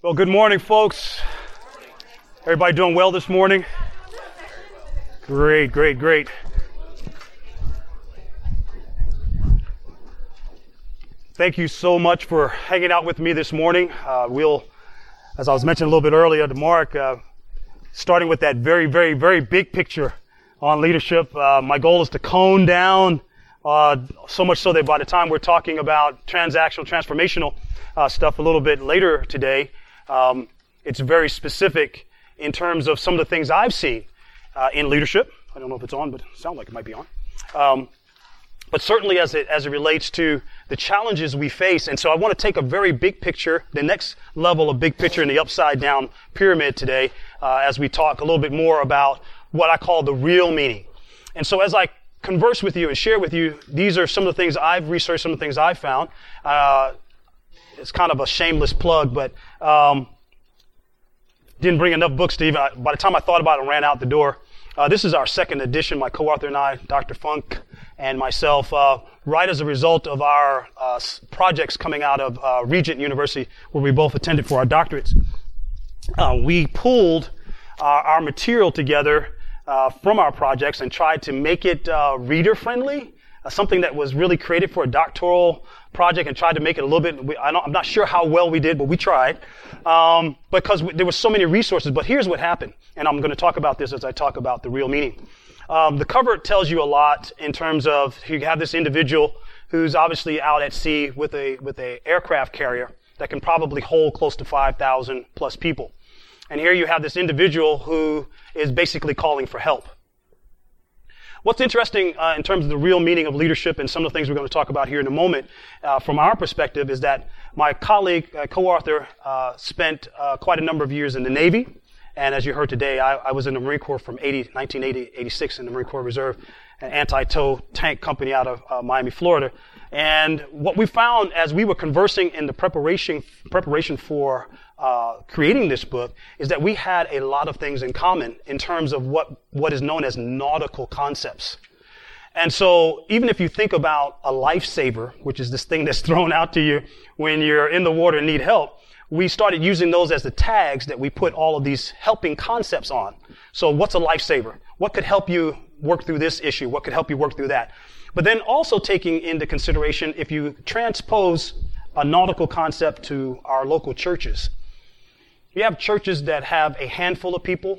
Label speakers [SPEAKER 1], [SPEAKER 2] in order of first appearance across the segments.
[SPEAKER 1] Well, good morning, folks. Everybody doing well this morning? Great, great, great. Thank you so much for hanging out with me this morning. Uh, we'll, as I was mentioning a little bit earlier to Mark, uh, starting with that very, very, very big picture on leadership. Uh, my goal is to cone down uh, so much so that by the time we're talking about transactional, transformational uh, stuff a little bit later today, um, it's very specific in terms of some of the things I've seen uh, in leadership. I don't know if it's on, but it sounds like it might be on. Um, but certainly as it, as it relates to the challenges we face. And so I want to take a very big picture, the next level of big picture in the upside down pyramid today, uh, as we talk a little bit more about what I call the real meaning. And so as I converse with you and share with you, these are some of the things I've researched, some of the things I've found. Uh, it's kind of a shameless plug, but um, didn't bring enough books to even. By the time I thought about it, and ran out the door. Uh, this is our second edition. My co-author and I, Dr. Funk, and myself, uh, right as a result of our uh, projects coming out of uh, Regent University, where we both attended for our doctorates. Uh, we pulled uh, our material together from our projects and tried to make it reader friendly uh, something that was really created for a doctoral project and tried to make it a little bit, we, I am not sure how well we did, but we tried. Um, because we, there were so many resources. But here's what happened. And I'm going to talk about this as I talk about the real meaning. Um, the cover tells you a lot in terms of you have this individual who's obviously out at sea with a with a aircraft carrier that can probably hold close to 5,000 plus people. And here you have this individual who is basically calling for help. What's interesting uh, in terms of the real meaning of leadership and some of the things we're going to talk about here in a moment, uh, from our perspective, is that my colleague, uh, co-author, uh, spent uh, quite a number of years in the Navy. And as you heard today, I, I was in the Marine Corps from 80, 1980, 86 in the Marine Corps Reserve, an anti-tow tank company out of uh, Miami, Florida. And what we found as we were conversing in the preparation, preparation for uh, creating this book is that we had a lot of things in common in terms of what, what is known as nautical concepts. And so even if you think about a lifesaver, which is this thing that's thrown out to you when you're in the water and need help, we started using those as the tags that we put all of these helping concepts on. So what's a lifesaver? What could help you work through this issue? What could help you work through that? But then also taking into consideration if you transpose a nautical concept to our local churches, you have churches that have a handful of people.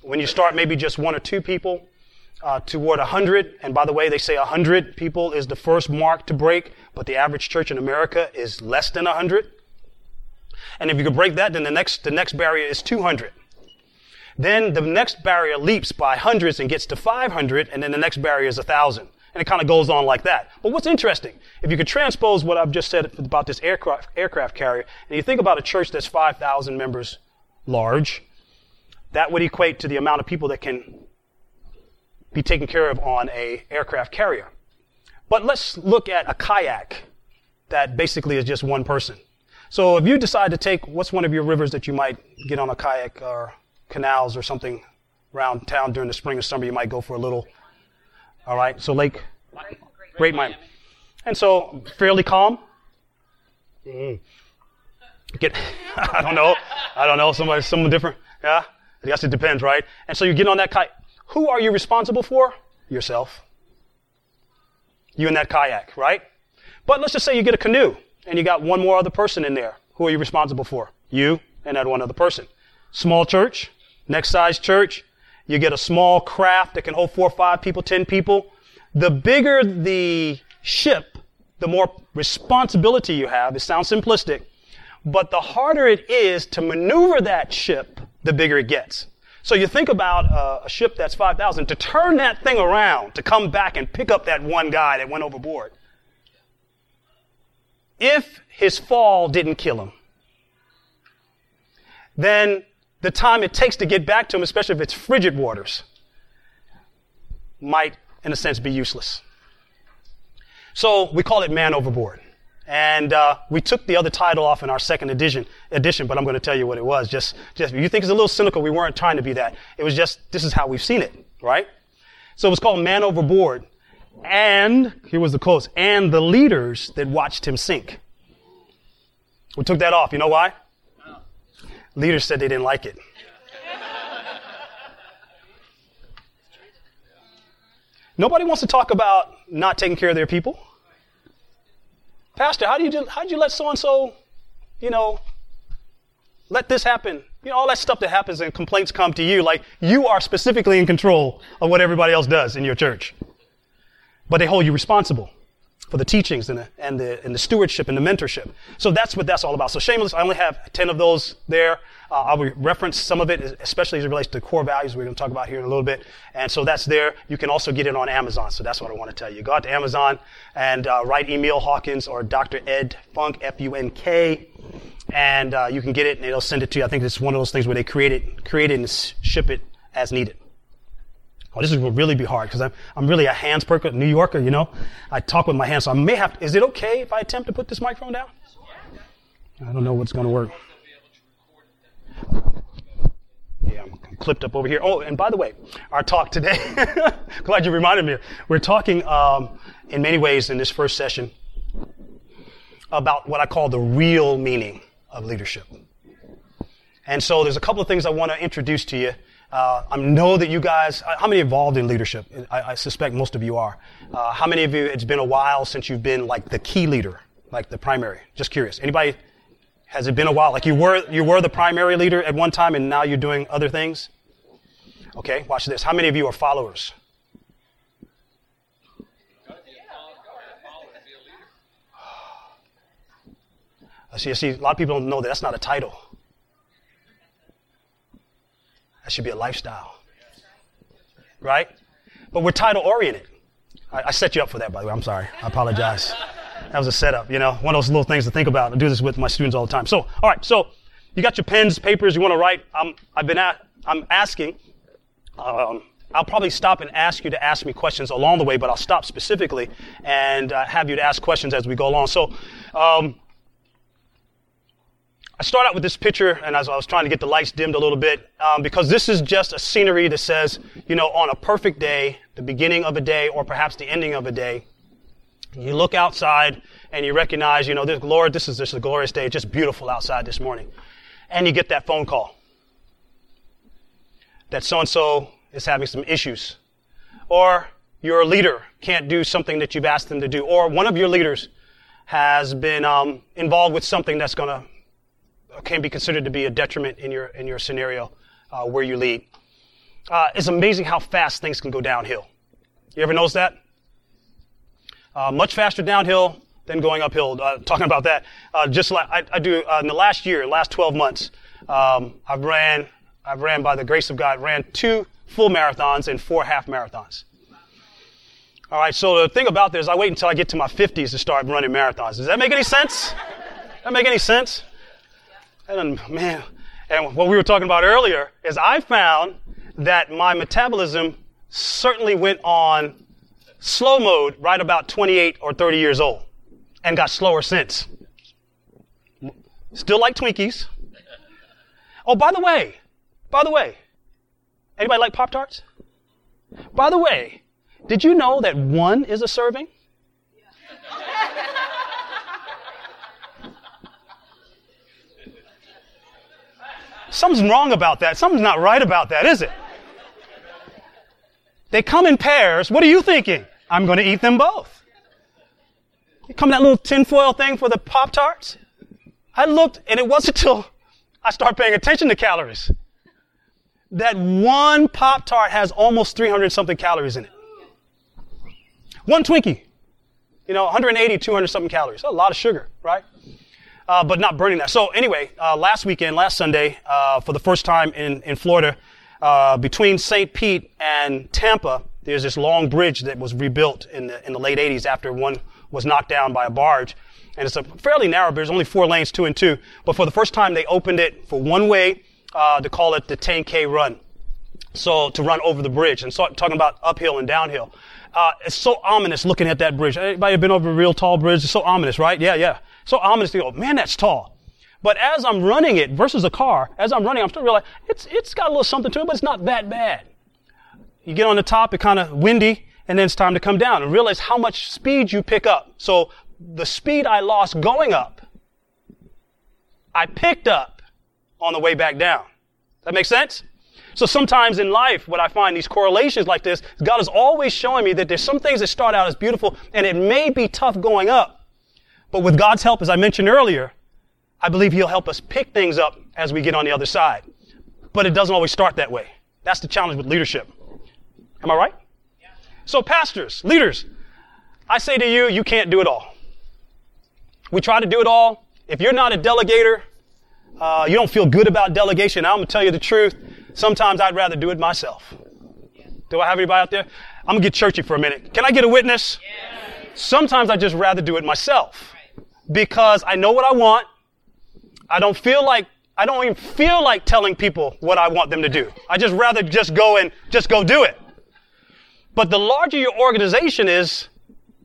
[SPEAKER 1] When you start maybe just one or two people, uh, toward 100, and by the way, they say 100 people is the first mark to break, but the average church in America is less than 100. And if you could break that, then the next, the next barrier is 200. Then the next barrier leaps by hundreds and gets to 500, and then the next barrier is 1,000. And it kind of goes on like that. But what's interesting, if you could transpose what I've just said about this aircraft, aircraft carrier, and you think about a church that's 5,000 members large, that would equate to the amount of people that can be taken care of on a aircraft carrier. But let's look at a kayak that basically is just one person. So if you decide to take, what's one of your rivers that you might get on a kayak or canals or something around town during the spring or summer, you might go for a little all right, so Lake Great Miami. And so fairly calm. Mm. Get, I don't know. I don't know. Somebody, someone different. Yeah. I guess it depends, right? And so you get on that kayak. Who are you responsible for? Yourself. You in that kayak, right? But let's just say you get a canoe and you got one more other person in there. Who are you responsible for? You and that one other person. Small church, next size church, you get a small craft that can hold four, or five people, ten people. The bigger the ship, the more responsibility you have. It sounds simplistic, but the harder it is to maneuver that ship, the bigger it gets. So you think about a, a ship that's 5,000, to turn that thing around, to come back and pick up that one guy that went overboard. If his fall didn't kill him, then the time it takes to get back to him, especially if it's frigid waters, might, in a sense, be useless. So we call it Man Overboard. And uh, we took the other title off in our second edition, edition, but I'm going to tell you what it was. Just, just you think it's a little cynical. We weren't trying to be that. It was just this is how we've seen it, right? So it was called Man Overboard, and here was the quote: and the leaders that watched him sink. We took that off. You know why? Leaders said they didn't like it. Nobody wants to talk about not taking care of their people. Pastor, how do you do, how did you let so and so, you know, let this happen? You know, all that stuff that happens and complaints come to you, like you are specifically in control of what everybody else does in your church. But they hold you responsible for the teachings and the, and the, and the stewardship and the mentorship. So that's what that's all about. So shameless, I only have 10 of those there. Uh, I'll reference some of it, especially as it relates to core values we're going to talk about here in a little bit. And so that's there. You can also get it on Amazon. So that's what I want to tell you. Go out to Amazon and uh, write Emil Hawkins or Dr. Ed Funk, F-U-N-K. And uh, you can get it and it'll send it to you. I think it's one of those things where they create it, create it and ship it as needed. Oh, this will really be hard because I'm, I'm really a hands perker, New Yorker, you know. I talk with my hands, so I may have. To, is it okay if I attempt to put this microphone down? I don't know what's going to work. Yeah, I'm clipped up over here. Oh, and by the way, our talk today, glad you reminded me. We're talking um, in many ways in this first session about what I call the real meaning of leadership. And so there's a couple of things I want to introduce to you uh, I know that you guys, uh, how many involved in leadership? I, I suspect most of you are. Uh, how many of you, it's been a while since you've been like the key leader, like the primary? Just curious. Anybody, has it been a while? Like you were, you were the primary leader at one time and now you're doing other things? Okay, watch this. How many of you are followers? I see, I see, a lot of people don't know that that's not a title. That should be a lifestyle. Right? But we're title oriented. I, I, set you up for that, by the way. I'm sorry. I apologize. That was a setup, you know, one of those little things to think about. I do this with my students all the time. So, all right. So, you got your pens, papers, you want to write. I'm, I've been I'm asking. Um, I'll probably stop and ask you to ask me questions along the way, but I'll stop specifically and uh, have you to ask questions as we go along. So, um, I start out with this picture, and as I was trying to get the lights dimmed a little bit, um, because this is just a scenery that says, you know, on a perfect day, the beginning of a day, or perhaps the ending of a day, you look outside and you recognize, you know, this, Lord, this is just a glorious day. Just beautiful outside this morning. And you get that phone call that so and so is having some issues. Or your leader can't do something that you've asked them to do. Or one of your leaders has been um, involved with something that's going to can be considered to be a detriment in your in your scenario uh, where you lead. Uh, it's amazing how fast things can go downhill. You ever notice that? Uh, much faster downhill than going uphill. Uh, talking about that, uh, just like I, I do uh, in the last year, last 12 months, um, I've ran, I've ran by the grace of God, ran two full marathons and four half marathons. All right, so the thing about this, I wait until I get to my 50s to start running marathons. Does that make any sense? Does that make any sense? And man, and what we were talking about earlier is I found that my metabolism certainly went on slow mode right about 28 or 30 years old and got slower since. Still like Twinkies. Oh, by the way, by the way, anybody like Pop Tarts? By the way, did you know that one is a serving? Something's wrong about that. Something's not right about that, is it? They come in pairs. What are you thinking? I'm going to eat them both. You come that little tinfoil thing for the Pop Tarts? I looked, and it wasn't until I started paying attention to calories that one Pop Tart has almost 300 something calories in it. One Twinkie, you know, 180, 200 something calories. a lot of sugar, right? Uh, but not burning that. So anyway, uh, last weekend, last Sunday, uh, for the first time in, in Florida, uh, between St. Pete and Tampa, there's this long bridge that was rebuilt in the, in the late 80s after one was knocked down by a barge. And it's a fairly narrow bridge, only four lanes, two and two. But for the first time, they opened it for one way uh, to call it the 10K run. So to run over the bridge and so talking about uphill and downhill. Uh, it's so ominous looking at that bridge. Anybody been over a real tall bridge? It's so ominous, right? Yeah, yeah so ominous to go, man, that's tall. But as I'm running it versus a car, as I'm running, I'm still realizing it's, it's got a little something to it, but it's not that bad. You get on the top, it's kind of windy, and then it's time to come down and realize how much speed you pick up. So the speed I lost going up, I picked up on the way back down. That makes sense? So sometimes in life, what I find these correlations like this, God is always showing me that there's some things that start out as beautiful and it may be tough going up. But with God's help, as I mentioned earlier, I believe He'll help us pick things up as we get on the other side. But it doesn't always start that way. That's the challenge with leadership. Am I right? So pastors, leaders, I say to you, you can't do it all. We try to do it all. If you're not a delegator, uh, you don't feel good about delegation. I'm going to tell you the truth. Sometimes I'd rather do it myself. Do I have anybody out there? I'm going to get churchy for a minute. Can I get a witness? Sometimes I just rather do it myself because I know what I want. I don't feel like I don't even feel like telling people what I want them to do. I just rather just go and just go do it. But the larger your organization is,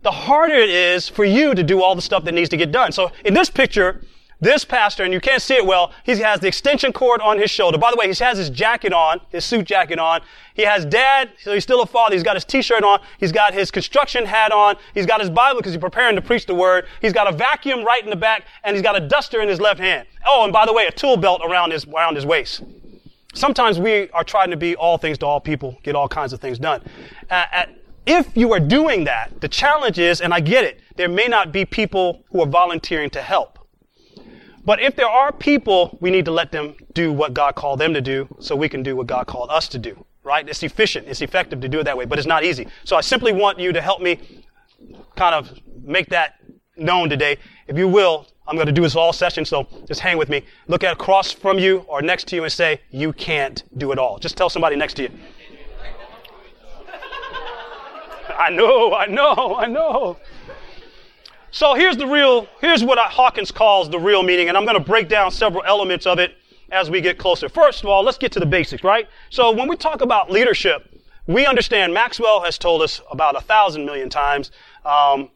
[SPEAKER 1] the harder it is for you to do all the stuff that needs to get done. So in this picture, this pastor, and you can't see it well, he has the extension cord on his shoulder. By the way, he has his jacket on, his suit jacket on. He has dad, so he's still a father. He's got his t-shirt on. He's got his construction hat on. He's got his Bible because he's preparing to preach the word. He's got a vacuum right in the back, and he's got a duster in his left hand. Oh, and by the way, a tool belt around his, around his waist. Sometimes we are trying to be all things to all people, get all kinds of things done. Uh, at, if you are doing that, the challenge is, and I get it, there may not be people who are volunteering to help. But if there are people, we need to let them do what God called them to do so we can do what God called us to do. Right? It's efficient. It's effective to do it that way, but it's not easy. So I simply want you to help me kind of make that known today. If you will, I'm going to do this all session, so just hang with me. Look at across from you or next to you and say, you can't do it all. Just tell somebody next to you. I know, I know, I know. So here's the real, here's what Hawkins calls the real meaning, and I'm going to break down several elements of it as we get closer. First of all, let's get to the basics, right? So when we talk about leadership, we understand Maxwell has told us about a thousand million times. Um,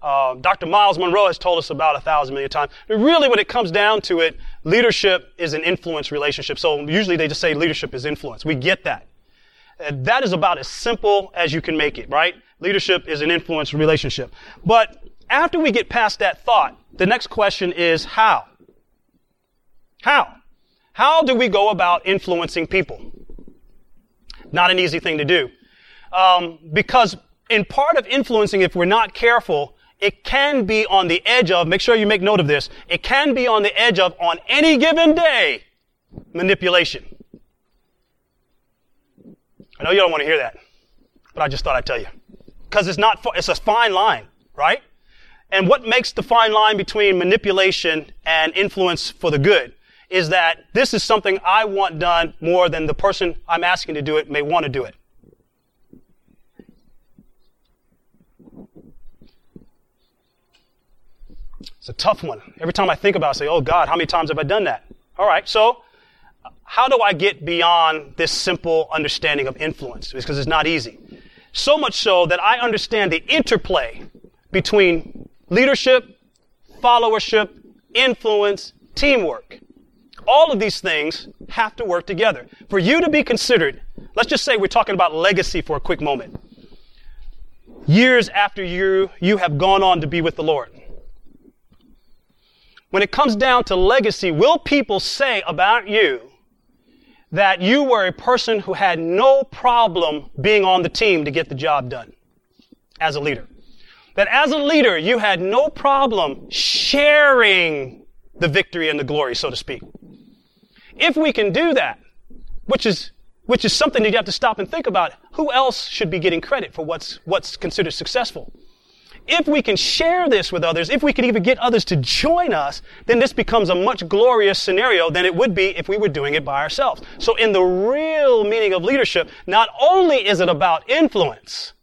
[SPEAKER 1] uh, Dr. Myles Munroe has told us about a thousand million times. But really, when it comes down to it, leadership is an influence relationship. So usually they just say leadership is influence. We get that. That is about as simple as you can make it, right? Leadership is an influence relationship. But after we get past that thought, the next question is how? How? How do we go about influencing people? Not an easy thing to do. Um, because in part of influencing, if we're not careful, it can be on the edge of, make sure you make note of this, it can be on the edge of, on any given day, manipulation. I know you don't want to hear that, but I just thought I'd tell you. Because it's not, it's a fine line, right? And what makes the fine line between manipulation and influence for the good is that this is something I want done more than the person I'm asking to do it may want to do it. It's a tough one. Every time I think about it, I say, oh God, how many times have I done that? All right, so how do I get beyond this simple understanding of influence? Because it's not easy. So much so that I understand the interplay between leadership, followership, influence, teamwork. All of these things have to work together. For you to be considered, let's just say we're talking about legacy for a quick moment. Years after you, you have gone on to be with the Lord. When it comes down to legacy, will people say about you that you were a person who had no problem being on the team to get the job done as a leader? That as a leader, you had no problem sharing the victory and the glory, so to speak. If we can do that, which is, which is something that you have to stop and think about, who else should be getting credit for what's, what's considered successful? If we can share this with others, if we can even get others to join us, then this becomes a much glorious scenario than it would be if we were doing it by ourselves. So in the real meaning of leadership, not only is it about influence,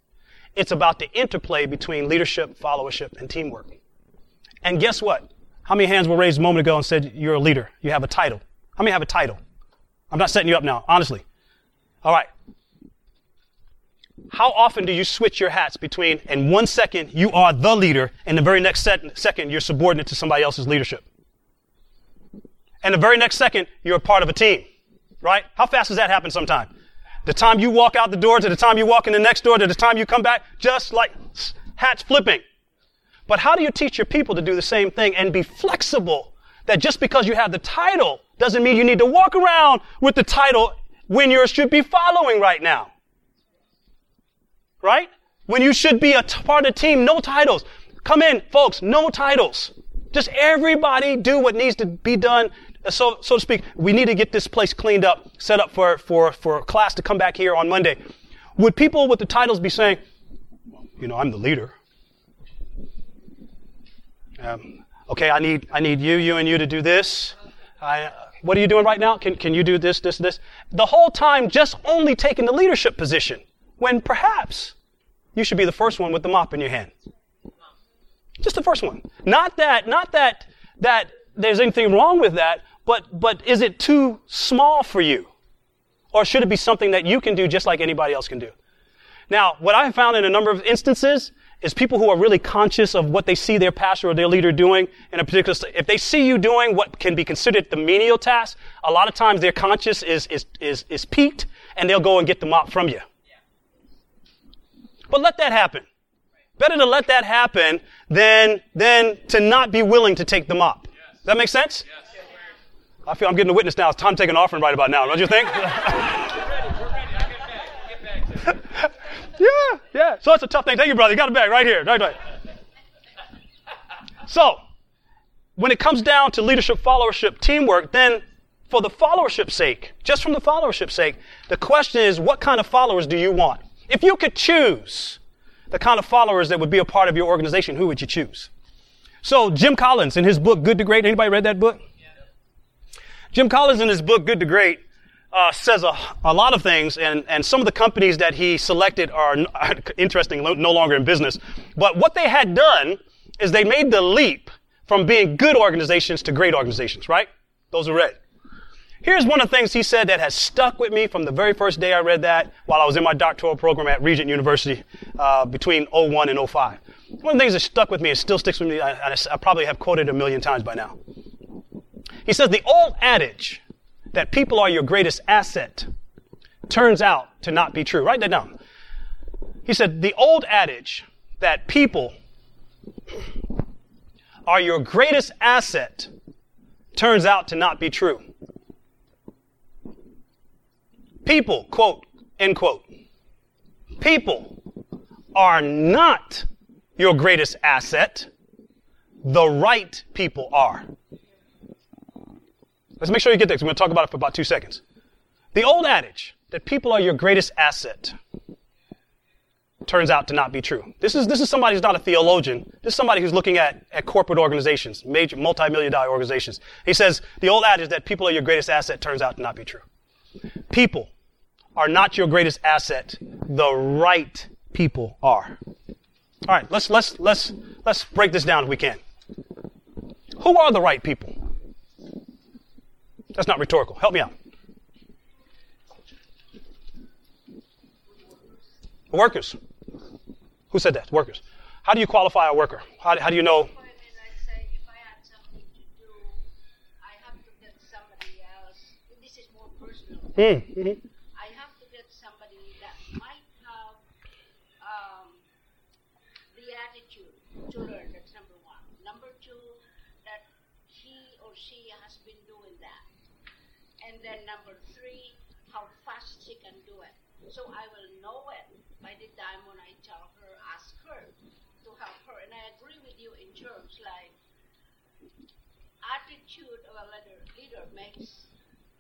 [SPEAKER 1] it's about the interplay between leadership, followership, and teamwork. And guess what? How many hands were raised a moment ago and said you're a leader? You have a title. How many have a title? I'm not setting you up now, honestly. All right. How often do you switch your hats between, in one second, you are the leader, and the very next set, second, you're subordinate to somebody else's leadership? And the very next second, you're a part of a team, right? How fast does that happen sometime? The time you walk out the door to the time you walk in the next door to the time you come back, just like hats flipping. But how do you teach your people to do the same thing and be flexible? That just because you have the title doesn't mean you need to walk around with the title when you should be following right now. Right? When you should be a t- part of the team, no titles. Come in, folks, no titles. Just everybody do what needs to be done, so, so to speak. We need to get this place cleaned up, set up for, for, for class to come back here on Monday. Would people with the titles be saying, you know, I'm the leader. Um, okay, I need, I need you, you, and you to do this. I, what are you doing right now? Can, can you do this, this, this? The whole time just only taking the leadership position when perhaps you should be the first one with the mop in your hand. Just the first one. Not that, not that, that there's anything wrong with that, but, but is it too small for you? Or should it be something that you can do just like anybody else can do? Now, what I have found in a number of instances is people who are really conscious of what they see their pastor or their leader doing in a particular, if they see you doing what can be considered the menial task, a lot of times their conscience is, is, is, is peaked and they'll go and get the mop from you. But let that happen. Better to let that happen than, than to not be willing to take them up. Yes. Does that make sense? Yes. I feel I'm getting a witness now. It's time to take an offering right about now. Don't you think? yeah, yeah. So it's a tough thing. Thank you, brother. You got a bag right here. Right, right. So, when it comes down to leadership, followership, teamwork, then for the followership's sake, just from the followership's sake, the question is, what kind of followers do you want? If you could choose the kind of followers that would be a part of your organization, who would you choose? So Jim Collins in his book Good to Great, anybody read that book? Jim Collins in his book Good to Great uh, says a, a, lot of things, and, and some of the companies that he selected are, interesting, no longer in business. But what they had done is they made the leap from being good organizations to great organizations, right? Those are read. Here's one of the things he said that has stuck with me from the very first day I read that while I was in my doctoral program at Regent University uh, between 01 and 05. One of the things that stuck with me and still sticks with me, I, I probably have quoted a million times by now. He says the old adage that people are your greatest asset turns out to not be true. Write that down. He said the old adage that people are your greatest asset turns out to not be true. People, quote, end quote. People are not your greatest asset. The right people are. Let's make sure you get this. I'm going to talk about it for about two seconds. The old adage that people are your greatest asset turns out to not be true. This is, this is somebody who's not a theologian. This is somebody who's looking at, at corporate organizations, major, multi-million dollar organizations. He says the old adage that people are your greatest asset turns out to not be true. People are not your greatest asset. The right people are. All right, let's let's let's let's break this down if we can. Who are the right people? That's not rhetorical. Help me out. Workers. Who said that? Workers. How do you qualify a worker? How, how do you know?
[SPEAKER 2] Mm, mm-hmm. I have to get somebody else. This is more personal. Hey. I have to get somebody that might have um the attitude to learn. That's number one. Number two, that he or she has been doing that. And then number three, how fast she can do it. So I will know it by the time when I tell her, ask her to help her. And I agree with you in terms like attitude of a leader, leader makes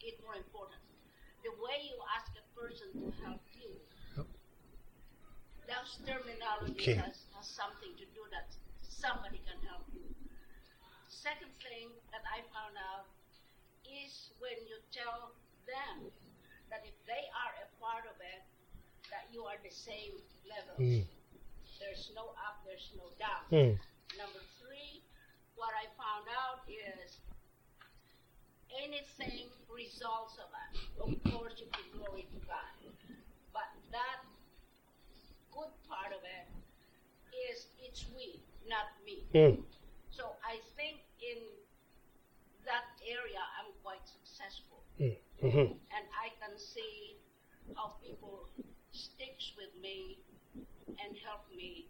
[SPEAKER 2] it more important. The way you ask a person to help you, yep. that's terminology okay. has, has something to do that somebody can help you. Second thing that I found out is when you tell them that if they are a part of it, that you are the same level. Mm. There's no up, there's no down. Mm. Number three, what I found out is anything results of it. Of course, you can glory to God. But that good part of it is it's we not me. Mm. So I think in that area successful. Mm. Mm-hmm. And I can see how people sticks with me and help me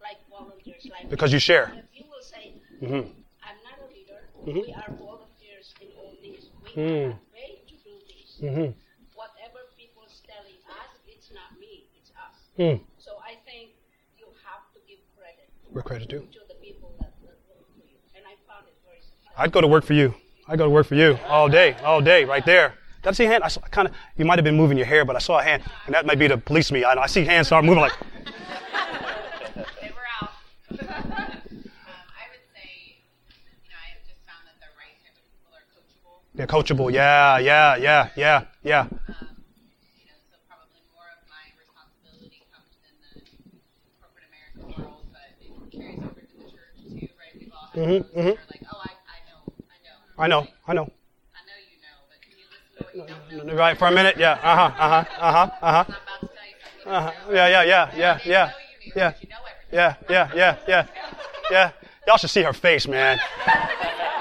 [SPEAKER 2] like volunteers like
[SPEAKER 1] Because you share.
[SPEAKER 2] If you will say, mm-hmm. I'm not a leader, mm-hmm. we are volunteers in all these. We mm. are paid to do this. Mm-hmm. Whatever people is telling us, it's not me, it's us. Mm. So I think you have to give credit.
[SPEAKER 1] Where credit
[SPEAKER 2] due? To the people that, that work for you. And I found it very
[SPEAKER 1] I'd go to work for you. I'd go to work for you all day, all day, right there. Did I see a hand? I saw kind of, you might have been moving your hair, but I saw a hand, and that might be the police me. I, I see hands start moving like. They're coachable. Yeah, coachable, yeah, yeah, yeah, yeah. Um, you know, so probably more of my responsibility comes in the corporate American world, but it carries over to the church too, right? We've all had mm-hmm, mm-hmm. like, oh, I, I I know. I know, I know. I know you know, but can you listen to what you don't know? Right, for a minute, yeah. Uh huh, uh huh, uh huh, uh huh. Uh-huh. Yeah, yeah, yeah, yeah, yeah, yeah, yeah, yeah, yeah, yeah, yeah. Y'all should see her face, man.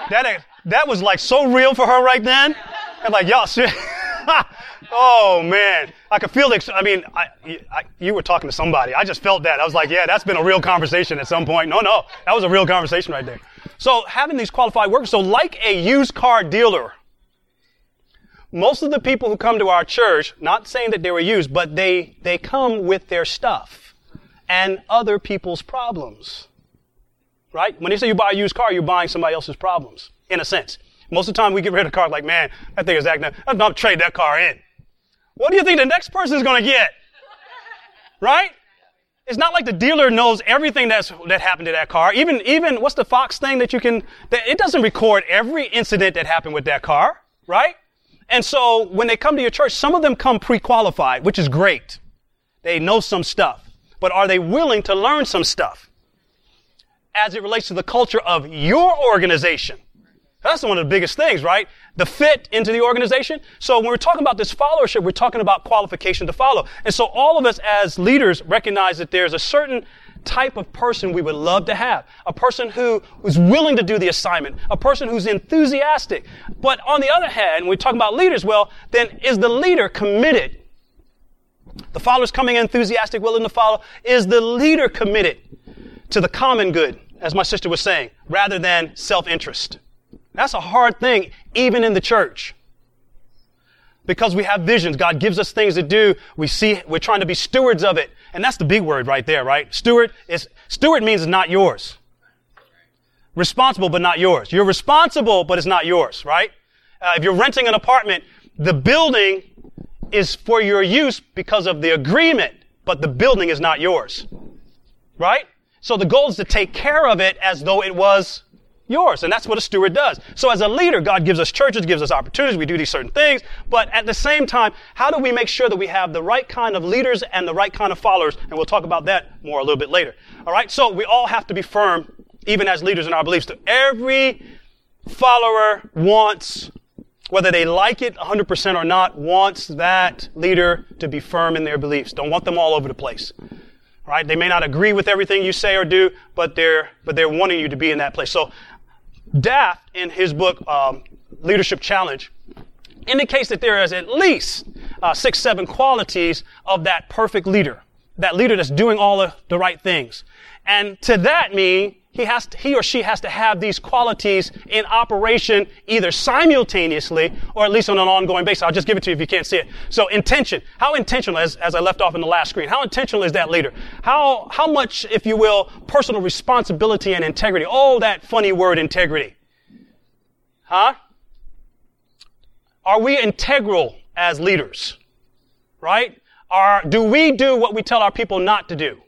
[SPEAKER 1] That that was like so real for her right then. And like, y'all, oh man, I could feel it. I mean, I, I, you were talking to somebody. I just felt that. I was like, yeah, that's been a real conversation at some point. No, no, that was a real conversation right there. So having these qualified workers, so like a used car dealer, most of the people who come to our church, not saying that they were used, but they, they come with their stuff and other people's problems. Right? When they say you buy a used car, you're buying somebody else's problems in a sense. Most of the time we get rid of cars like, man, that thing is acting, up. I'm not trade that car in. What do you think the next person is going to get? Right? It's not like the dealer knows everything that's, that happened to that car. Even, even, what's the Fox thing that you can, that it doesn't record every incident that happened with that car, right? And so when they come to your church, some of them come pre-qualified, which is great. They know some stuff. But are they willing to learn some stuff? As it relates to the culture of your organization. That's one of the biggest things, right? The fit into the organization. So when we're talking about this followership, we're talking about qualification to follow. And so all of us as leaders recognize that there's a certain type of person we would love to have. A person who is willing to do the assignment. A person who's enthusiastic. But on the other hand, when we talk about leaders, well, then is the leader committed? The follower's coming enthusiastic, willing to follow. Is the leader committed to the common good, as my sister was saying, rather than self-interest? That's a hard thing, even in the church. Because we have visions. God gives us things to do. We see, we're trying to be stewards of it. And that's the big word right there, right? Steward is, steward means it's not yours. Responsible, but not yours. You're responsible, but it's not yours, right? Uh, if you're renting an apartment, the building is for your use because of the agreement, but the building is not yours. Right? So the goal is to take care of it as though it was yours. And that's what a steward does. So as a leader, God gives us churches, gives us opportunities, we do these certain things. But at the same time, how do we make sure that we have the right kind of leaders and the right kind of followers? And we'll talk about that more a little bit later. All right. So we all have to be firm, even as leaders in our beliefs. Every follower wants, whether they like it 100% or not, wants that leader to be firm in their beliefs. Don't want them all over the place right? They may not agree with everything you say or do, but they're but they're wanting you to be in that place. So Daft, in his book, um, Leadership Challenge, indicates that there is at least uh, six, seven qualities of that perfect leader, that leader that's doing all the, the right things. And to that mean, he has to, he or she has to have these qualities in operation either simultaneously or at least on an ongoing basis. I'll just give it to you if you can't see it. So intention. How intentional, as, as I left off in the last screen, how intentional is that leader? How, how much, if you will, personal responsibility and integrity? Oh, that funny word integrity. Huh? Are we integral as leaders? Right? Are, do we do what we tell our people not to do?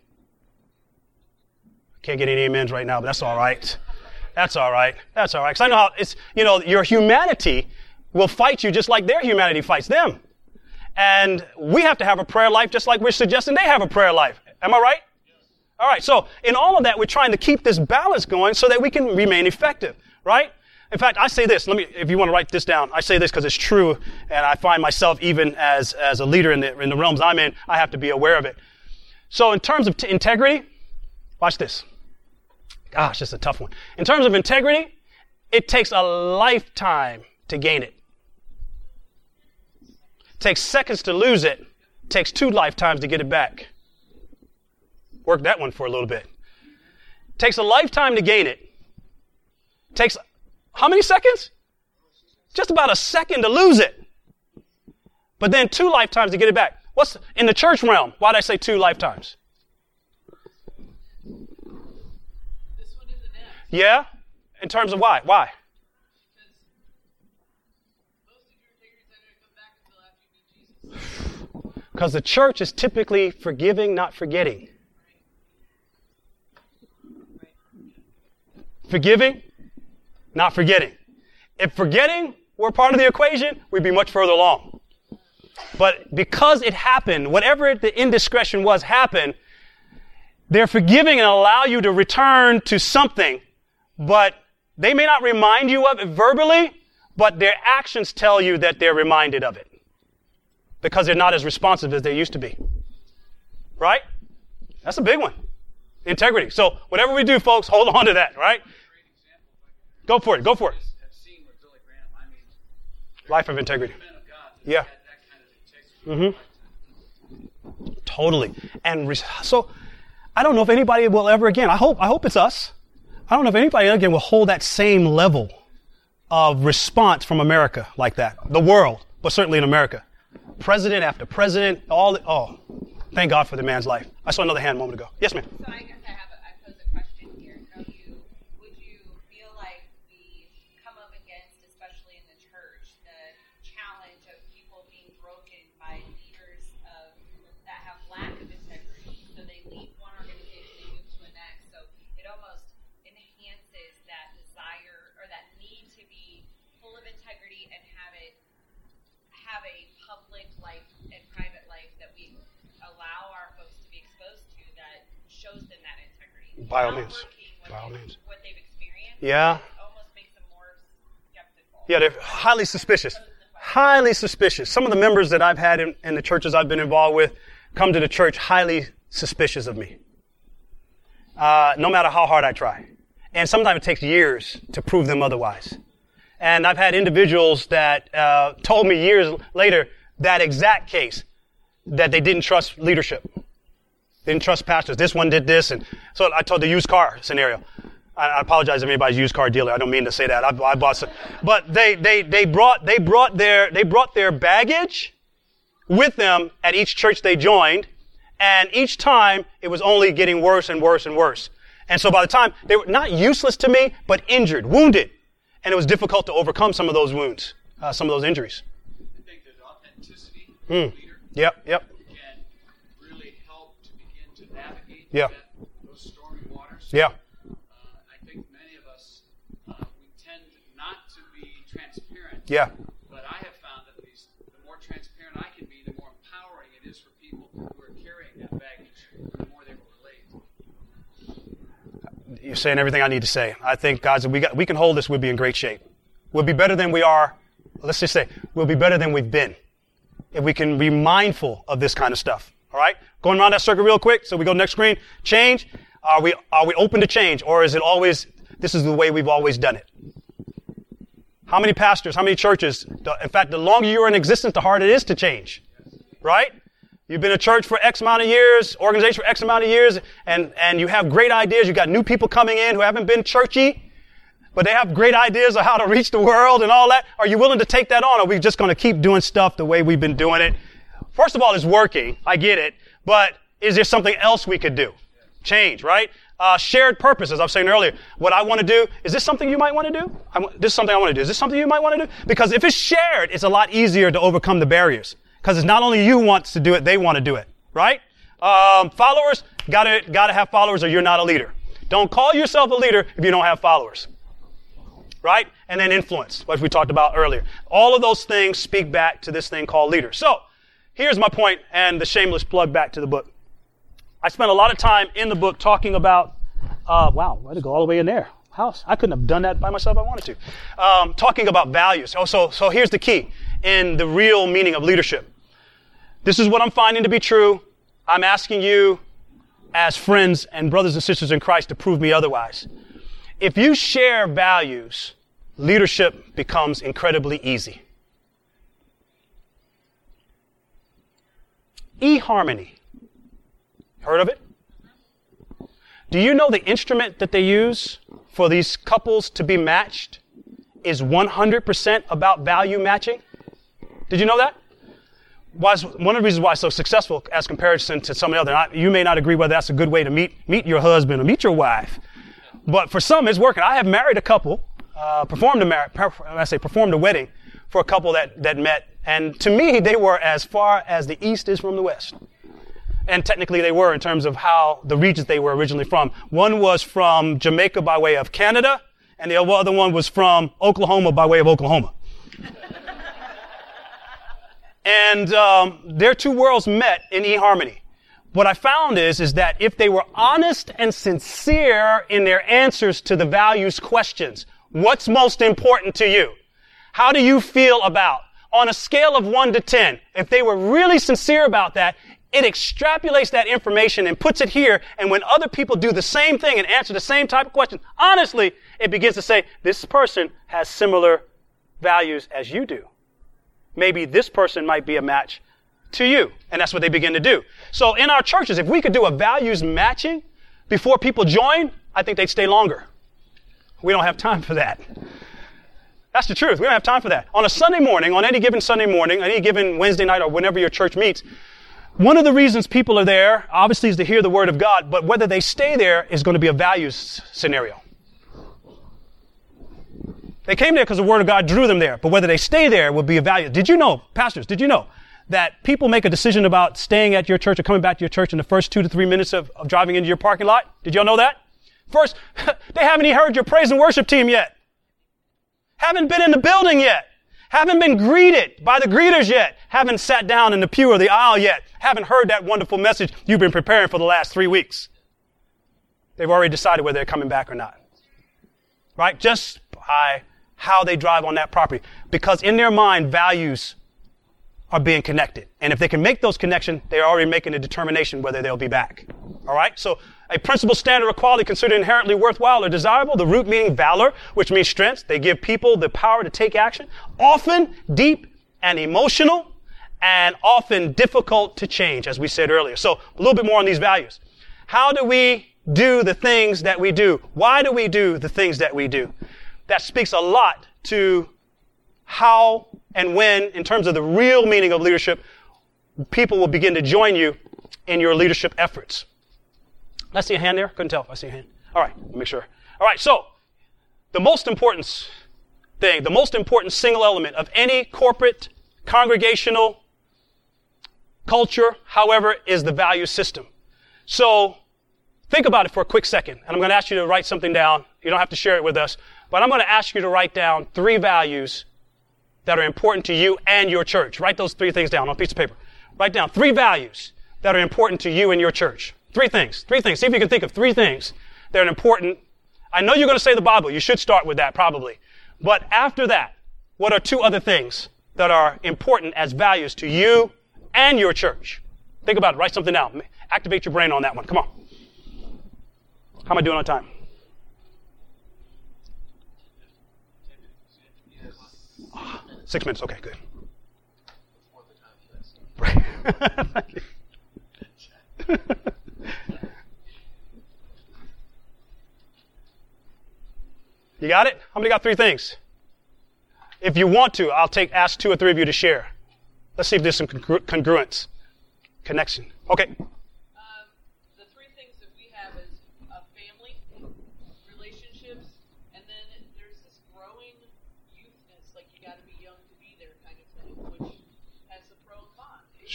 [SPEAKER 1] Can't get any amens right now, but that's all right. That's all right. That's all right. Because I know how it's, you know, your humanity will fight you just like their humanity fights them. And we have to have a prayer life just like we're suggesting they have a prayer life. Am I right? All right. So in all of that, we're trying to keep this balance going so that we can remain effective, right? In fact, I say this. Let me, if you want to write this down, I say this because it's true, and I find myself even as as a leader in the in the realms I'm in, I have to be aware of it. So, in terms of t- integrity, watch this. Gosh, it's a tough one. In terms of integrity, it takes a lifetime to gain it. it takes seconds to lose it. it. Takes two lifetimes to get it back. Work that one for a little bit. It takes a lifetime to gain it. it takes how many seconds? Just about a second to lose it. But then two lifetimes to get it back. What's in the church realm? Why did I say two lifetimes? Yeah? In terms of why? Why? Because the church is typically forgiving, not forgetting. Forgiving, not forgetting. If forgetting were part of the equation, we'd be much further along. But because it happened, whatever the indiscretion was happened, they're forgiving and allow you to return to something, but they may not remind you of it verbally, but their actions tell you that they're reminded of it because they're not as responsive as they used to be. Right? That's a big one. Integrity. So whatever we do, folks, hold on to that, right? Go for it. Go for it. Life of integrity. Yeah. Mm-hmm. Totally. And so I don't know if anybody will ever again. I hope I hope it's us. I don't know if anybody again will hold that same level of response from America like that. The world, but certainly in America. President after president, all oh, thank God for the man's life. I saw another hand a moment ago. Yes, ma'am.
[SPEAKER 3] So I guess I have a, I pose a question here. Are you, would you feel like we come up against, especially in the church, the challenge of people being broken by leaders of that have lack of integrity? So they leave one organization, they move to the next. So it almost enhances that desire or that need to be full of integrity and have it have a public life and private life that we allow our folks to be exposed to that shows them that integrity.
[SPEAKER 1] By all means. By all means.
[SPEAKER 3] What they've experienced.
[SPEAKER 1] Yeah.
[SPEAKER 3] It almost makes them more skeptical.
[SPEAKER 1] Yeah, they're highly suspicious. Highly suspicious. Some of the members that I've had in, in the churches I've been involved with come to the church highly suspicious of me. Uh, no matter how hard I try. And sometimes it takes years to prove them otherwise. And I've had individuals that uh, told me years later that exact case that they didn't trust leadership. Didn't trust pastors. This one did this, and so I told the used car scenario. I, I apologize if anybody's used car dealer. I don't mean to say that. I, I bought some, but they they they brought they brought their they brought their baggage with them at each church they joined, and each time it was only getting worse and worse and worse. And so by the time they were not useless to me, but injured, wounded, and it was difficult to overcome some of those wounds, uh, some of those injuries.
[SPEAKER 4] I think authenticity leader
[SPEAKER 1] Yep, yep, Yeah.
[SPEAKER 4] those stormy waters.
[SPEAKER 1] yeah,
[SPEAKER 4] Uh, I think many of us, uh, we tend not to be transparent.
[SPEAKER 1] yeah.
[SPEAKER 4] But I have found at least the more transparent I can be, the more empowering it is for people who are carrying that baggage, the more they will relate.
[SPEAKER 1] You're saying everything I need to say. I think, guys, if we got we can hold this, we'll be in great shape. We'll be better than we are. Let's just say we'll be better than we've been if we can be mindful of this kind of stuff. All right, going around that circle real quick. So we go next screen. Change. Are we are we open to change, or is it always this is the way we've always done it? How many pastors? How many churches? In fact, the longer you're in existence, the harder it is to change. Right? You've been a church for X amount of years, organization for X amount of years, and, and you have great ideas. You've got new people coming in who haven't been churchy, but they have great ideas of how to reach the world and all that. Are you willing to take that on? Or are we just going to keep doing stuff the way we've been doing it? First of all, it's working. I get it. But is there something else we could do? Change, right? Uh, shared purpose, as I was saying earlier. What I want to do, is this something you might want to do? I this is something I want to do. Is this something you might want to do? Because if it's shared, it's a lot easier to overcome the barriers. Because it's not only you wants to do it, they want to do it, right? Um, followers, gotta, gotta have followers or you're not a leader. Don't call yourself a leader if you don't have followers. Right? And then influence, what we talked about earlier. All of those things speak back to this thing called leader. So, here's my point and the shameless plug back to the book. I spent a lot of time in the book talking about, uh, wow, I had to go all the way in there. How, I couldn't have done that by myself I wanted to. Um, talking about values. Oh, so, so here's the key in the real meaning of leadership. This is what I'm finding to be true. I'm asking you, as friends and brothers and sisters in Christ, to prove me otherwise. If you share values, leadership becomes incredibly easy. eHarmony. Heard of it? Do you know the instrument that they use for these couples to be matched is 100% about value matching. Did you know that? One of the reasons why it's so successful as comparison to some other, you may not agree whether that's a good way to meet, meet your husband or meet your wife. But for some, it's working. I have married a couple, uh, performed a mar- I say performed a wedding for a couple that, that met. And to me, they were as far as the East is from the West. And technically they were in terms of how the regions they were originally from. One was from Jamaica by way of Canada, and the other one was from Oklahoma by way of Oklahoma. and um, their two worlds met in eHarmony. What I found is, is that if they were honest and sincere in their answers to the values questions, what's most important to you? How do you feel about? On a scale of 1 to 10, if they were really sincere about that, it extrapolates that information and puts it here. And when other people do the same thing and answer the same type of question, honestly, it begins to say, this person has similar values as you do. Maybe this person might be a match to you. And that's what they begin to do. So in our churches, if we could do a values matching before people join, I think they'd stay longer. We don't have time for that. That's the truth. We don't have time for that. On a Sunday morning, on any given Sunday morning, any given Wednesday night, or whenever your church meets, one of the reasons people are there, obviously, is to hear the Word of God, but whether they stay there is going to be a values scenario. They came there because the Word of God drew them there, but whether they stay there will be a value. Did you know, pastors, did you know that people make a decision about staying at your church or coming back to your church in the first two to three minutes of, of driving into your parking lot? Did y'all know that? First, they haven't even heard your praise and worship team yet. Haven't been in the building yet. Haven't been greeted by the greeters yet. Haven't sat down in the pew or the aisle yet. Haven't heard that wonderful message you've been preparing for the last three weeks. They've already decided whether they're coming back or not. Right? Just by how they drive on that property. Because in their mind, values are being connected. And if they can make those connections, they're already making a determination whether they'll be back. All right? So a principal standard of quality considered inherently worthwhile or desirable. The root meaning valor, which means strength. They give people the power to take action. Often deep and emotional and often difficult to change, as we said earlier. So a little bit more on these values. How do we do the things that we do? Why do we do the things that we do? That speaks a lot to how and when, in terms of the real meaning of leadership, people will begin to join you in your leadership efforts. I see a hand there? Couldn't tell if I see a hand. All right, make sure. All right, so the most important thing, the most important single element of any corporate, congregational culture, however, is the value system. So think about it for a quick second, and I'm going to ask you to write something down. You don't have to share it with us, but I'm going to ask you to write down three values that are important to you and your church. Write those three things down on a piece of paper. Write down three values that are important to you and your church. Three things. Three things. See if you can think of three things that are important. I know you're going to say the Bible. You should start with that probably. But after that, what are two other things that are important as values to you and your church? Think about it. Write something down. Activate your brain on that one. Come on. How am I doing on time? Six minutes. Okay, good. you got it? How many got three things? If you want to, I'll take ask two or three of you to share. Let's see if there's some congru- congruence, connection. Okay.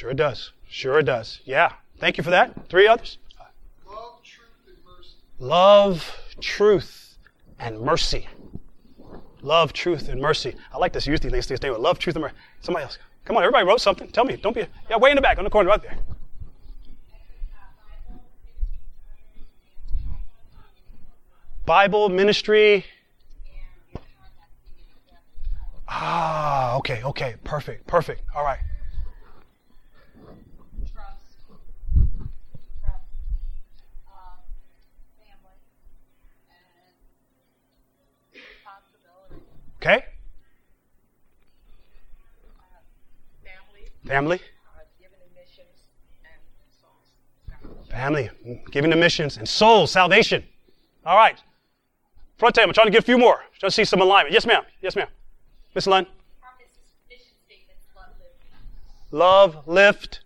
[SPEAKER 1] Sure it does. Sure it does. Yeah. Thank you for that. Three others.
[SPEAKER 5] Love, truth, and mercy.
[SPEAKER 1] Love, truth, and mercy. Love, truth, and mercy. I like this youth thing. They stay with love, truth, and mercy. Somebody else. Come on, everybody wrote something. Tell me. Don't be. Yeah, way in the back, on the corner, right there. Bible ministry. Ah, okay, okay, perfect, perfect. All right. Okay? Family. Family. Family, giving to missions and souls, salvation. All right. Front table. I'm trying to get a few more. Trying to see some alignment. Yes, ma'am. Yes, ma'am. Miss Lund.
[SPEAKER 3] Our mission statement's love,
[SPEAKER 1] lift,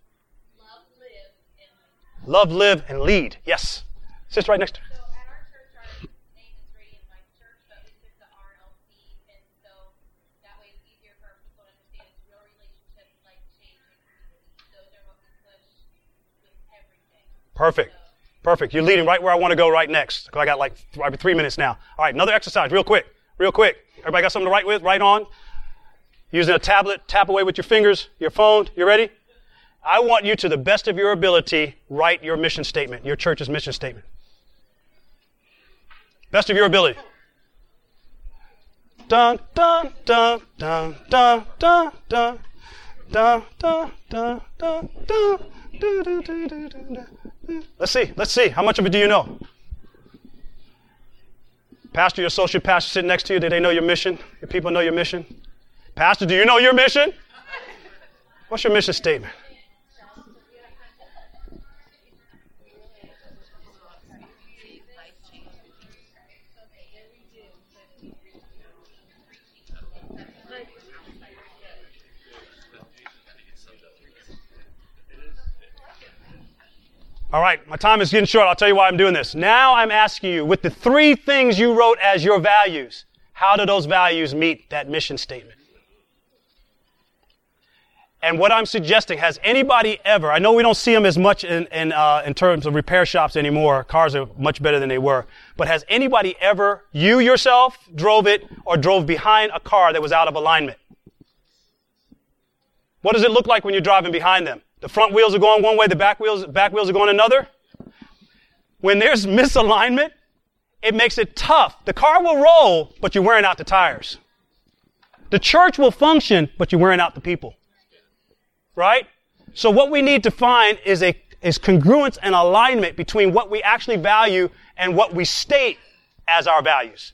[SPEAKER 3] love, live, and
[SPEAKER 1] love, live, and lead. Yes. Sister right next to her. Perfect. Perfect. You're leading right where I want to go right next. Cause I got like th- three minutes now. All right, another exercise, real quick. Real quick. Everybody got something to write with? Write on. Using a tablet, tap away with your fingers, your phone. You ready? I want you to the best of your ability write your mission statement, your church's mission statement. Best of your ability. Dun dun dun dun dun dun dun dun dun dun dun dun dun dun dun dun dun. Let's see. Let's see. How much of it do you know? Pastor, your associate pastor sitting next to you, do they know your mission? Your people know your mission? Pastor, do you know your mission? What's your mission statement? All right, my time is getting short. I'll tell you why I'm doing this. Now I'm asking you, with the three things you wrote as your values, how do those values meet that mission statement? And what I'm suggesting, has anybody ever, I know we don't see them as much in, in, uh, in terms of repair shops anymore. Cars are much better than they were. But has anybody ever, you yourself, drove it or drove behind a car that was out of alignment? What does it look like when you're driving behind them? The front wheels are going one way, the back wheels, back wheels are going another. When there's misalignment, it makes it tough. The car will roll, but you're wearing out the tires. The church will function, but you're wearing out the people. Right? So what we need to find is a is congruence and alignment between what we actually value and what we state as our values.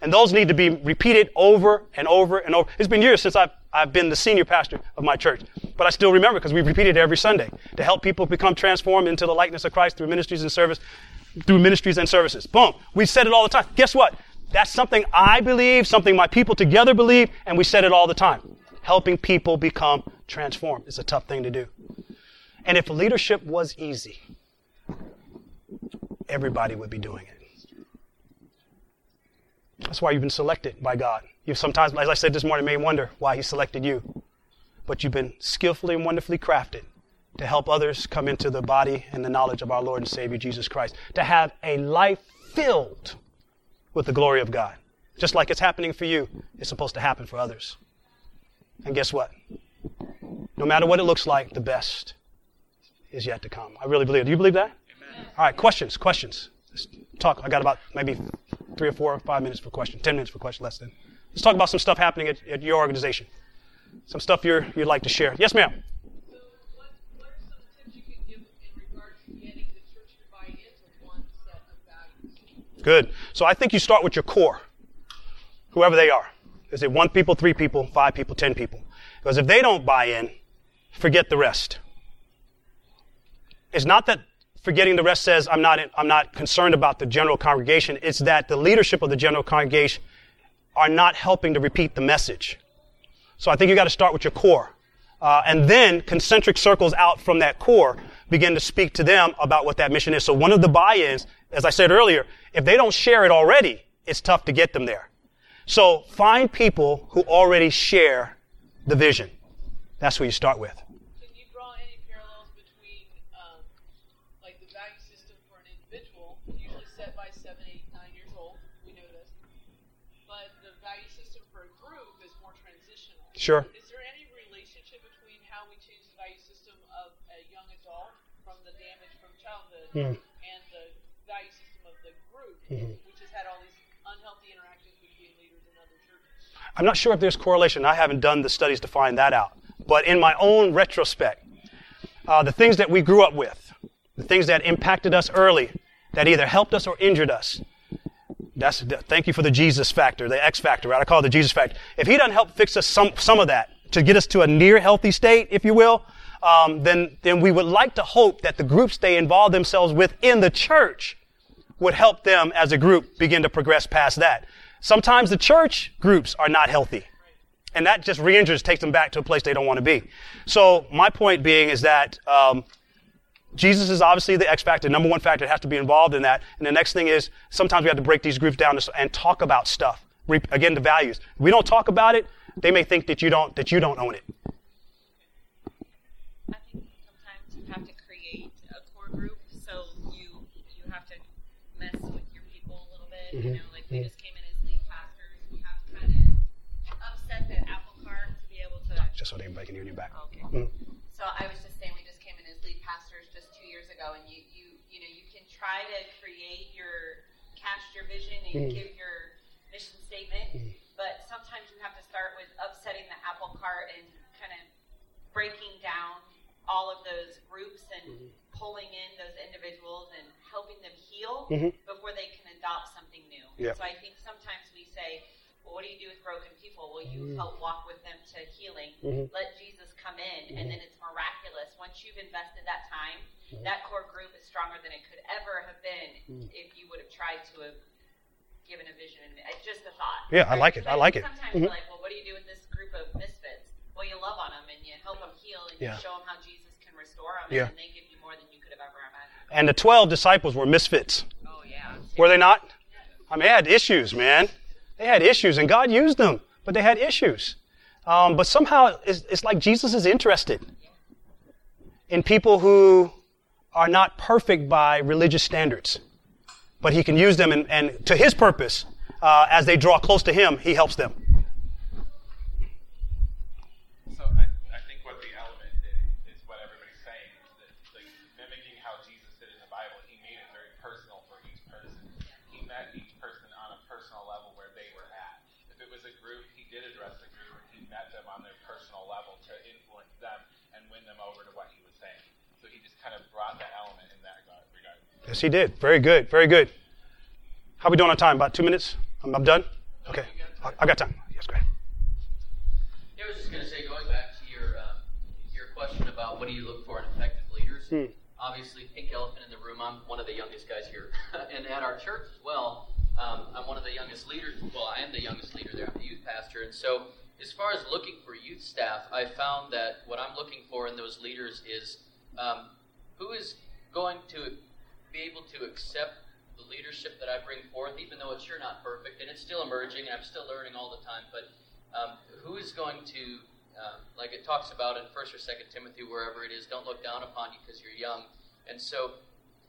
[SPEAKER 1] And those need to be repeated over and over and over. It's been years since I've, I've been the senior pastor of my church, but I still remember because we repeated it every Sunday to help people become transformed into the likeness of Christ through ministries and service, through ministries and services. Boom. We said it all the time. Guess what? That's something I believe, something my people together believe, and we said it all the time. Helping people become transformed is a tough thing to do. And if leadership was easy, everybody would be doing it. That's why you've been selected by God. You've sometimes, as I said this morning, may wonder why He selected you. But you've been skillfully and wonderfully crafted to help others come into the body and the knowledge of our Lord and Savior Jesus Christ. To have a life filled with the glory of God. Just like it's happening for you, it's supposed to happen for others. And guess what? No matter what it looks like, the best is yet to come. I really believe it. Do you believe that? Amen. All right, questions, questions. Talk. I got about maybe three or four or five minutes for question, ten minutes for question, less than. Let's talk about some stuff happening at, at your organization. Some stuff you're, you'd like to share. Yes, ma'am.
[SPEAKER 6] So what, what are some tips you can give in regards to getting the church to buy into one set of values?
[SPEAKER 1] Good. So I think you start with your core, whoever they are. Is it one people, three people, five people, ten people? Because if they don't buy in, forget the rest. It's not that forgetting the rest says I'm not, I'm not concerned about the general congregation. It's that the leadership of the general congregation are not helping to repeat the message. So I think you got to start with your core. Uh, and then concentric circles out from that core begin to speak to them about what that mission is. So one of the buy-ins, as I said earlier, if they don't share it already, it's tough to get them there. So find people who already share the vision. That's who you start with. Sure.
[SPEAKER 6] Is there any relationship between how we change the value system of a young adult from the damage from childhood
[SPEAKER 1] Hmm.
[SPEAKER 6] and the value system of the group,
[SPEAKER 1] Mm-hmm.
[SPEAKER 6] which has had all these unhealthy interactions between leaders and other churches?
[SPEAKER 1] I'm not sure if there's correlation. I haven't done the studies to find that out. But in my own retrospect, uh, the things that we grew up with, the things that impacted us early, that either helped us or injured us, that's thank you for the Jesus factor, the X factor, right? I call it the Jesus factor. If he doesn't help fix us some some of that to get us to a near healthy state, if you will, um, then then we would like to hope that the groups they involve themselves with in the church would help them as a group begin to progress past that. Sometimes the church groups are not healthy. And that just re-injures, takes them back to a place they don't want to be. So my point being is that um, Jesus is obviously the X factor, number one factor that has to be involved in that. And the next thing is sometimes we have to break these groups down and talk about stuff. Again, the values. If we don't talk about it, they may think that you don't that you don't own it.
[SPEAKER 3] I think sometimes you have to create a core group, so you you have to mess with your people a little bit. You know, like we just came in as lead pastors, we have to kind of upset the apple cart to be able to.
[SPEAKER 1] Just so they can break you in your back.
[SPEAKER 3] Okay.
[SPEAKER 1] Mm.
[SPEAKER 3] So I was just saying, we just came in as lead pastors just two years ago, and you you you know you can try to create your cast your vision and
[SPEAKER 1] Mm.
[SPEAKER 3] give your mission statement, but sometimes you have to start with upsetting the apple cart and kind of breaking down all of those groups and pulling in those individuals and helping them heal
[SPEAKER 1] Mhm.
[SPEAKER 3] before they can adopt something new.
[SPEAKER 1] Yep.
[SPEAKER 3] So I think sometimes we say, well, what do you do with broken people? Well, you help walk with them to healing.
[SPEAKER 1] Mhm.
[SPEAKER 3] Let Jesus come in, and then it's miraculous. Once you've invested that time,
[SPEAKER 1] Mm-hmm.
[SPEAKER 3] that core group is stronger than it could ever have been if you would have tried to have given a vision. And it's just a thought.
[SPEAKER 1] Yeah, I like it. I like it.
[SPEAKER 3] Sometimes
[SPEAKER 1] Mhm.
[SPEAKER 3] we're like, well, what do you do with this group of misfits? Well, you love on them and you help them heal and
[SPEAKER 1] Yeah.
[SPEAKER 3] you show them how Jesus can restore them,
[SPEAKER 1] Yeah.
[SPEAKER 3] and they give you more than you could have ever imagined.
[SPEAKER 1] And the 12 disciples were misfits.
[SPEAKER 3] Oh yeah.
[SPEAKER 1] Were they not? I mean, they had issues, man. They had issues, and God used them, but they had issues. Um, but somehow, it's, it's like Jesus is interested in people who are not perfect by religious standards, but He can use them, and, and to His purpose, uh, as they draw close to Him, He helps them.
[SPEAKER 7] So I, I think what the element did is what everybody's saying is that like mimicking how Jesus did in the Bible, he made it very personal for each person. He met each person on a personal level where they were at. If it was a group, he did address the group and he met them on their personal level to influence them and win them over to what he was saying. So he just kind of brought that element in that regard.
[SPEAKER 1] Yes, He did. Very good. Very good. How we doing on time? About two minutes? I'm, I'm done? Okay. I, I got time. Yes, go ahead.
[SPEAKER 8] Yeah, I was just going to say, going back to your um, your question about what do you look for in effective leaders.
[SPEAKER 1] Hmm.
[SPEAKER 8] Obviously, pink elephant in the room. I'm one of the youngest guys here, and at our church as well. Um, I'm one of the youngest leaders. Well, I am the youngest leader there. I'm the youth pastor, and so as far as looking for youth staff, I found that what I'm looking for in those leaders is um, who is going to be able to accept the leadership that I bring forth, even though it's sure not perfect and it's still emerging and I'm still learning all the time. But um, who is going to, uh, like it talks about in First or Second Timothy, wherever it is, don't look down upon you because you're young. And so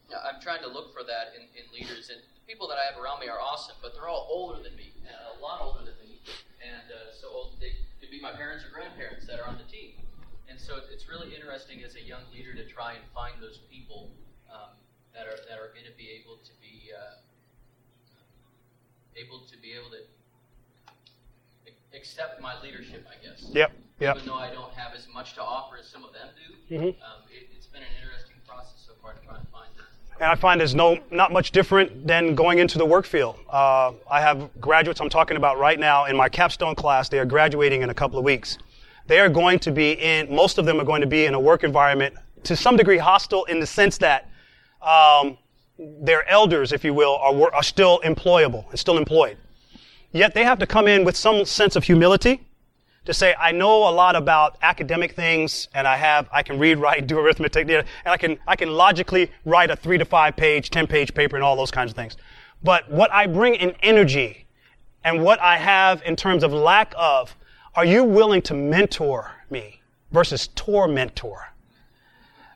[SPEAKER 8] uh, I'm trying to look for that in, in leaders. And the people that I have around me are awesome, but they're all older than me, uh, a lot older than me. And uh, so old, they could be my parents or grandparents that are on the team. And so it's really interesting as a young leader to try and find those people um, that are that are going to be able to be uh, able to be able to accept my leadership, I guess.
[SPEAKER 1] Yep. Yep.
[SPEAKER 8] Even though I don't have as much to offer as some of them do,
[SPEAKER 1] Mhm.
[SPEAKER 8] um, it, it's been an interesting process so far to try and find that.
[SPEAKER 1] And I find there's no not much different than going into the work field. Uh, I have graduates I'm talking about right now in my capstone class. They are graduating in a couple of weeks. They are going to be in. Most of them are going to be in a work environment to some degree hostile in the sense that um, their elders, if you will, are, are still employable and still employed. Yet they have to come in with some sense of humility to say, I know a lot about academic things and I have, I can read, write, do arithmetic, and I can, I can logically write a three to five page, 10 page paper and all those kinds of things. But what I bring in energy and what I have in terms of lack of, are you willing to mentor me versus tormentor?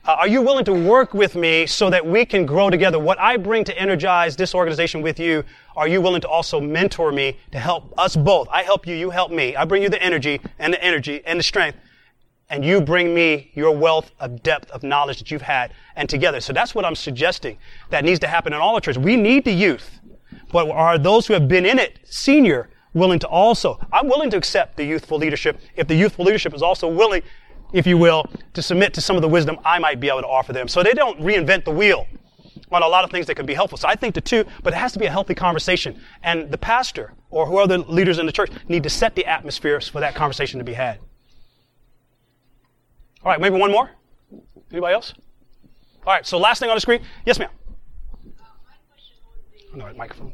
[SPEAKER 1] Uh, are you willing to work with me so that we can grow together? What I bring to energize this organization with you, are you willing to also mentor me to help us both? I help you, you help me. I bring you the energy and the energy and the strength, and you bring me your wealth of depth of knowledge that you've had, and together. So that's what I'm suggesting that needs to happen in all the churches. We need the youth, but are those who have been in it, senior, willing to also? I'm willing to accept the youthful leadership if the youthful leadership is also willing if you will, to submit to some of the wisdom I might be able to offer them. So they don't reinvent the wheel on a lot of things that can be helpful. So I think the two, but it has to be a healthy conversation. And the pastor or whoever the leaders in the church need to set the atmosphere for that conversation to be had. All right, maybe one more? Anybody else? All right, so last thing on the screen. Yes, ma'am.
[SPEAKER 2] Uh, my question would
[SPEAKER 1] No, microphone.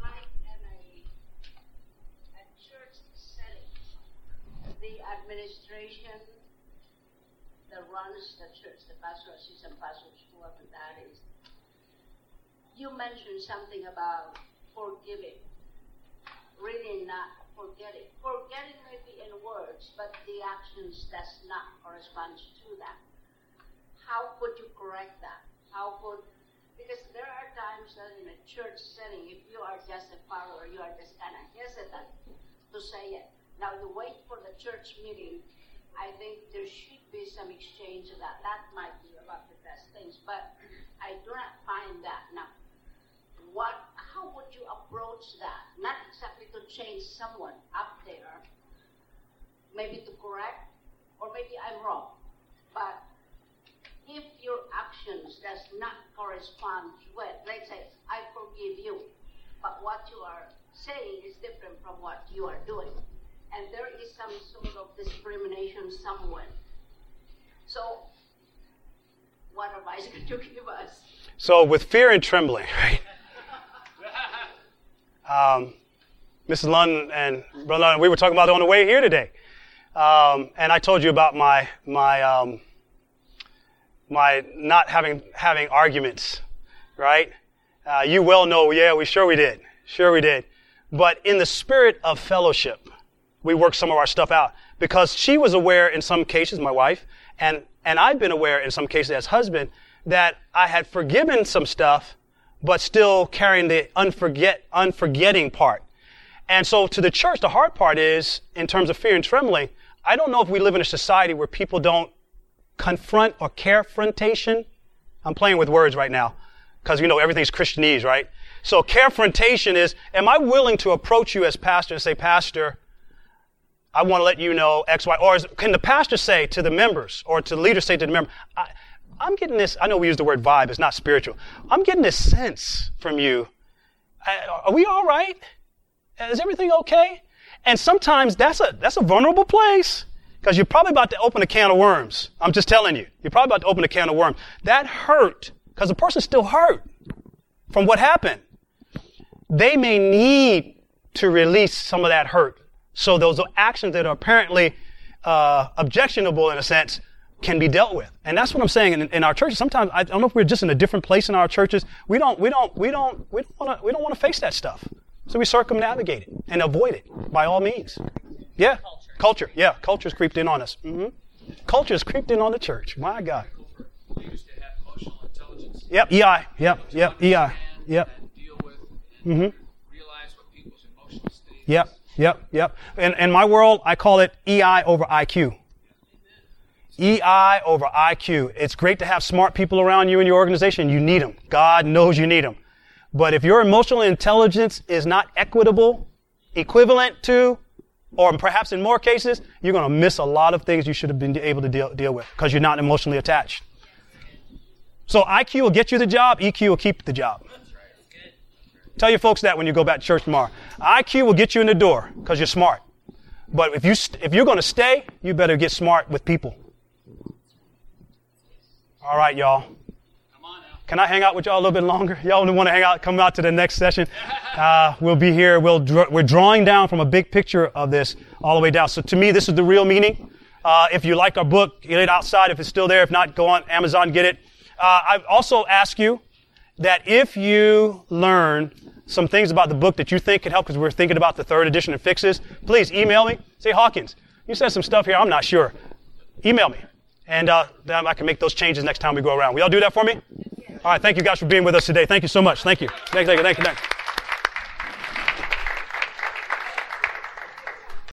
[SPEAKER 2] like in a, a church setting, the administration that runs the church, the pastor, assistant pastor, whoever that is, you mentioned something about forgiving, really not forgetting. Forgetting may be in words, but the actions does not correspond to that. How could you correct that? How could because there are times that in a church setting, if you are just a follower, you are just kind of hesitant to say it. Now you wait for the church meeting. I think there should be some exchange of that. That might be about the best things, but I do not find that. Now, what? How would you approach that? Not exactly to change someone up there, maybe to correct, or maybe I'm wrong, but if your actions does not correspond with, let's say, I forgive you, but what you are saying is different from what you are doing, and there is some sort of discrimination somewhere. So, what advice could you give us?
[SPEAKER 1] So, with fear and trembling, right? Um, Mrs. Lund and Brother Lund, we were talking about it on the way here today. Um, and I told you about my, my, um, my not having, having arguments, right? Uh, you well know, yeah, we sure we did. Sure we did. But in the spirit of fellowship, we worked some of our stuff out because she was aware in some cases, my wife, and, and I've been aware in some cases as husband that I had forgiven some stuff, but still carrying the unforget, unforgetting part. And so to the church, the hard part is, in terms of fear and trembling, I don't know if we live in a society where people don't confront or carefrontation. I'm playing with words right now because you know everything's Christianese, right? So carefrontation is, am I willing to approach you as pastor and say, Pastor, I want to let you know X, Y, or is, can the pastor say to the members or to the leader say to the member, I'm getting this, I know we use the word vibe, it's not spiritual. I'm getting this sense from you. Are we all right? Is everything okay? And sometimes that's a, that's a vulnerable place because you're probably about to open a can of worms. I'm just telling you. You're probably about to open a can of worms. That hurt because the person's still hurt from what happened. They may need to release some of that hurt. So those actions that are apparently uh, objectionable in a sense can be dealt with. And that's what I'm saying in, in, our churches. Sometimes I don't know if we're just in a different place in our churches. We don't, we don't, we don't, we don't want to, we don't want to face that stuff. So we circumnavigate it and avoid it by all means. Yeah. Culture. culture. Yeah. Culture's creeped in on us. Mm-hmm. Culture's creeped in on the church. My God. Yep. EI. Yep. Yep. EI. Yep. Mm-hmm. Yep. Yep. Yep. In, in my world, I call it EI over IQ. EI over IQ. It's great to have smart people around you in your organization. You need them. God knows you need them. But if your emotional intelligence is not equitable, equivalent to, or perhaps in more cases, you're going to miss a lot of things you should have been able to deal, deal with because you're not emotionally attached. So IQ will get you the job, EQ will keep the job. Tell your folks that when you go back to church tomorrow. IQ will get you in the door because you're smart. But if you if you're going to stay, you better get smart with people. All right, y'all. Can I hang out with y'all a little bit longer? Y'all want to hang out? Come out to the next session. Uh, we'll be here. We'll dr- we're drawing down from a big picture of this all the way down. So to me, this is the real meaning. Uh, if you like our book, get it outside. If it's still there, if not, go on Amazon, get it. Uh, I also ask you that if you learn some things about the book that you think could help, because we're thinking about the third edition of fixes, please email me. Say, Hawkins, you said some stuff here. I'm not sure. Email me. And uh, I can make those changes next time we go around. Will y'all do that for me? All right. Thank you guys for being with us today. Thank you so much. Thank you. Thank you. Thank you. Thank you.